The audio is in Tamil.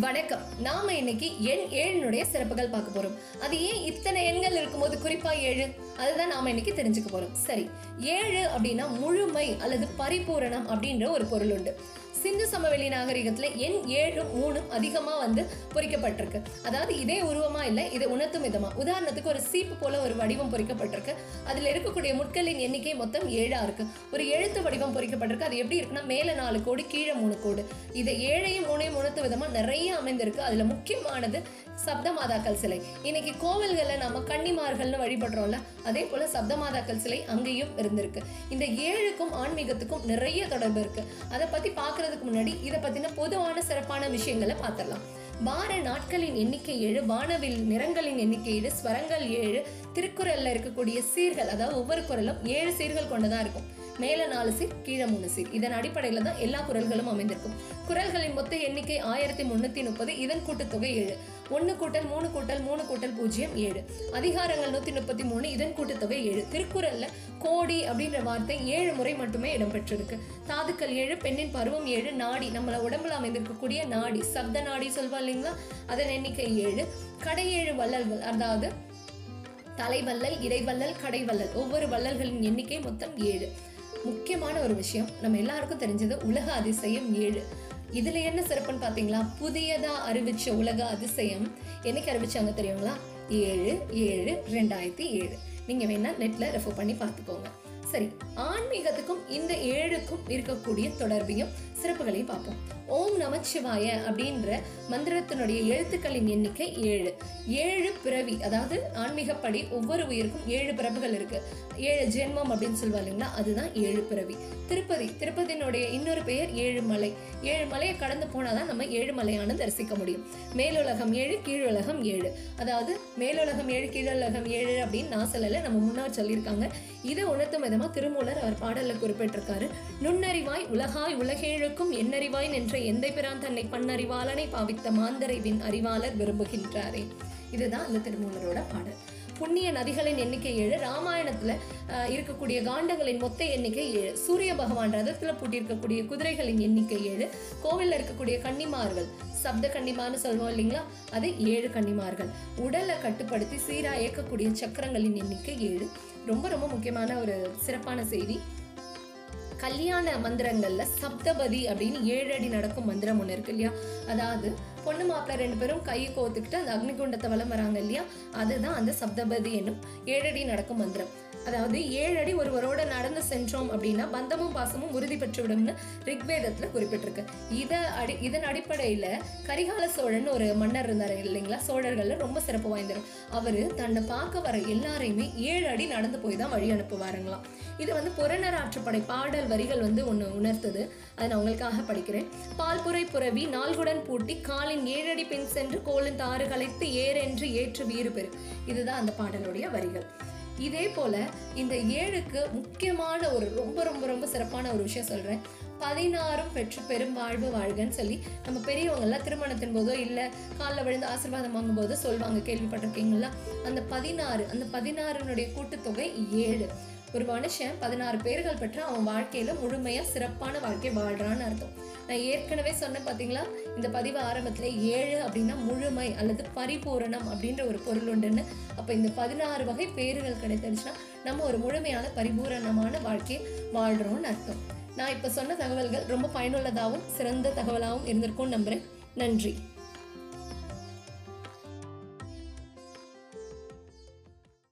வணக்கம். நாம இன்னைக்கு எண் ஏழுனுடைய சிறப்புகள் பார்க்க போறோம். அது ஏன் இத்தனை எண்கள் இருக்கும்போது குறிப்பா ஏழு? அதுதான் நாம இன்னைக்கு தெரிஞ்சுக்க போறோம். சரி ஏழு அப்படின்னா முழுமை அல்லது பரிபூரணம் அப்படின்ற ஒரு பொருள் உண்டு. சிந்து சமவெளி நாகரிகத்துல எண் ஏழும் மூணும் அதிகமா வந்து பொறிக்கப்பட்டிருக்கு. அதாவது இதே உருவமா இல்லை இதை உணர்த்தும் விதமா. உதாரணத்துக்கு ஒரு சீப்பு போல ஒரு வடிவம் பொறிக்கப்பட்டிருக்கு. அதுல இருக்கக்கூடிய முட்களின் எண்ணிக்கை மொத்தம் ஏழா இருக்கு. ஒரு எழுத்து வடிவம் பொறிக்கப்பட்டிருக்கு. அது எப்படி இருக்குன்னா மேல நாலு கோடு கீழே மூணு கோடு. இதை ஏழையும் மூணையும் உணர்த்தும் விதமா நிறைய அமைந்திருக்கு. அதுல முக்கியமானது சப்தமாதாக்கள் சிலை. இன்னைக்கு கோவில்களில் நம்ம கன்னிமார்கள்னு வழிபடுறோம்ல அதே போல சப்தமாதாக்கள் சிலை அங்கேயும் இருந்திருக்கு. இந்த ஏழுக்கும் ஆன்மீகத்துக்கும் நிறைய தொடர்பு இருக்கு. அதை பத்தி பாக்குறதுக்கு முன்னாடி இதை பத்தின பொதுவான சிறப்பான விஷயங்களை பார்த்துடலாம். வார நாட்களின் எண்ணிக்கை ஏழு வானவில் நிறங்களின் எண்ணிக்கை ஏழு ஸ்வரங்கள் ஏழு திருக்குறளில் இருக்கக்கூடிய சீர்கள் அதாவது ஒவ்வொரு குரலும் ஏழு சீர்கள் கொண்டதா இருக்கும். மேல நாலு சீர் கீழே மூணு சீர். இதன் அடிப்படையில் தான் எல்லா குரல்களும் அமைந்திருக்கும். குரல்களின் மொத்த எண்ணிக்கை ஆயிரத்தி முந்நூற்றி முப்பது இதன் கூட்டுத்தொகை ஏழு. ஒன்று கூட்டல் மூணு கூட்டல் மூணு கூட்டல் பூஜ்ஜியம் ஏழு. அதிகாரங்கள் நூற்றி முப்பத்தி மூணு இதன் கூட்டுத்தொகை ஏழு. திருக்குறளில் கோடி அப்படின்ற வார்த்தை ஏழு முறை மட்டுமே இடம்பெற்றிருக்கு. தாதுக்கள் ஏழு பெண்ணின் பருவம் ஏழு நாடி. நம்மள உடம்புல அமைந்திருக்கக்கூடிய நாடி சப்த நாடி சொல்வா இல்லைங்களா? அதன் எண்ணிக்கை ஏழு. கடையேழு வள்ளல்கள் அதாவது தலைவல்லல் இடைவல்லல் கடைவல்லல். ஒவ்வொரு வள்ளல்களின் எண்ணிக்கை மொத்தம் ஏழு. முக்கியமான ஒரு விஷயம் நம்ம எல்லாருக்கும் தெரிஞ்சது உலக அதிசயம் ஏழு. இதுல என்ன சிறப்புன்னு பாத்தீங்களா? புதியதா அறிவிச்ச உலக அதிசயம். என்னைக்கு அறிவிச்சாங்க தெரியுங்களா? ஏழு ஏழு ரெண்டாயிரத்தி ஏழு. நீங்க வேணா நெட்ல ரெஃபர் பண்ணி பார்த்துக்கோங்க. சரி ஆன்மீகத்துக்கும் இந்த ஏழுக்கும் இருக்கக்கூடிய தொடர்பையும் சிறப்புகளையும் பார்ப்போம். ஓம் நமச்சிவாய அப்படின்ற மந்திரத்தினுடைய எழுத்துக்களின் எண்ணிக்கை ஏழு. ஏழு பிறவி அதாவது ஆன்மீகப்படி ஒவ்வொரு உயிருக்கும் ஏழு பிறப்புகள் இருக்கு. ஏழு ஜென்மம் அப்படின்னு சொல்லுவாங்க இல்லைங்களா? அதுதான் ஏழு பிறவி. திருப்பதி திருப்பதியினுடைய இன்னொரு பெயர் ஏழு மலை ஏழு மலையை கடந்து போனாதான் நம்ம ஏழு மலையான தரிசிக்க முடியும். மேலுலகம் ஏழு கீழுலகம் ஏழு. அதாவது மேலுலகம் ஏழு கீழுலகம் ஏழு அப்படின்னு நான் சொல்லல நம்ம முன்னாடி சொல்லியிருக்காங்க. இதை உணர்த்தும் விதமா திருமூலர் அவர் பாடலில் குறிப்பிட்டிருக்காரு. நுண்ணறிவாய் உலகாய் உலகேழு உலகேழுக்கும் எண்ணறிவாய் நின்ற எந்தை பிரான் தன்னை பண்ணறிவாளனை பாவித்த மாந்தரைவின் அறிவாளர் விரும்புகின்றாரே. இதுதான் அந்த திருமூலரோட பாடல். புண்ணிய நதிகளின் எண்ணிக்கை ஏழு ராமாயணத்துல இருக்கக்கூடிய காண்டங்களின் மொத்த எண்ணிக்கை ஏழு சூரிய பகவான் ரதத்துல பூட்டியிருக்கக்கூடிய குதிரைகளின் எண்ணிக்கை ஏழு கோவில்ல இருக்கக்கூடிய கன்னிமார்கள் சப்த கன்னிமார்னு சொல்லுவோம் இல்லைங்களா? அது ஏழு கன்னிமார்கள். உடலை கட்டுப்படுத்தி சீராக இயக்கக்கூடிய சக்கரங்களின் எண்ணிக்கை ஏழு. ரொம்ப ரொம்ப முக்கியமான ஒரு சிறப்பான செய்தி. கல்யாண மந்திரங்களில் சப்தபதி அப்படின்னு ஏழு அடி நடக்கும் மந்திரம் ஒன்று இருக்கு இல்லையா? அதாவது பொண்ணு மாப்பிள்ளை ரெண்டு பேரும் கையை கோத்துக்கிட்டு அந்த அக்னிகுண்டத்தை வளம் வராங்க இல்லையா? அதுதான் அந்த சப்தபதி என்னும் ஏழடி நடக்கும் மந்திரம். அதாவது ஏழடி ஒருவரோட நடந்து சென்றோம் அப்படின்னா பந்தமும் பாசமும் உறுதி பெற்றுவிடும்னு ரிக்வேதத்துல குறிப்பிட்டிருக்கு. இதை அடி இதன் அடிப்படையில கரிகால சோழன் ஒரு மன்னர் இருந்தார் இல்லைங்களா? சோழர்கள்ல ரொம்ப சிறப்பு வாய்ந்தவர். அவரு தன்னை பார்க்க வர எல்லாரையுமே ஏழு அடி நடந்து போய் தான் வழி அனுப்புவாருங்களாம். இது வந்து புறநராற்றுப்படை பாடல் வரிகள் வந்து ஒன்று உணர்த்துது. அதை நான் உங்களுக்காக படிக்கிறேன். பால்புரை புறவி நால்குடன் பூட்டி காலை காலின் ஏழடி பின் சென்று கோலின் தாறு கலைத்து ஏறென்று ஏற்று வீறு பெறு. இதுதான் அந்த பாடலுடைய வரிகள். இதே போல இந்த ஏழுக்கு முக்கியமான ஒரு ரொம்ப ரொம்ப ரொம்ப சிறப்பான ஒரு விஷயம் சொல்றேன். பதினாறும் பெற்று பெரும் வாழ்வு வாழ்கன்னு சொல்லி நம்ம பெரியவங்க எல்லாம் திருமணத்தின் போதோ இல்ல காலில் விழுந்து ஆசீர்வாதம் வாங்கும் போதோ சொல்லுவாங்க கேள்விப்பட்டிருக்கீங்களா? அந்த பதினாறு அந்த பதினாறுனுடைய கூட்டுத்தொகை ஏழு. ஒரு மனுஷன் பதினாறு பேர்கள் பெற்று அவன் வாழ்க்கையில முழுமையா சிறப்பான வாழ்க்கை வாழ்றான்னு அர்த்தம். நான் ஏற்கனவே சொன்னேன் பார்த்தீங்களா இந்த பதிவு ஆரம்பத்தில் ஏழு அப்படின்னா முழுமை அல்லது பரிபூரணம் அப்படின்ற ஒரு பொருள் உண்டுன்னு. அப்போ இந்த பதினாறு வகை பேறுகள் கிடைச்சிருச்சுன்னா நம்ம ஒரு முழுமையான பரிபூரணமான வாழ்க்கையை வாழ்கிறோம்னு அர்த்தம். நான் இப்போ சொன்ன தகவல்கள் ரொம்ப பயனுள்ளதாகவும் சிறந்த தகவலாகவும் இருந்திருக்கும்னு நம்புகிறேன் நன்றி.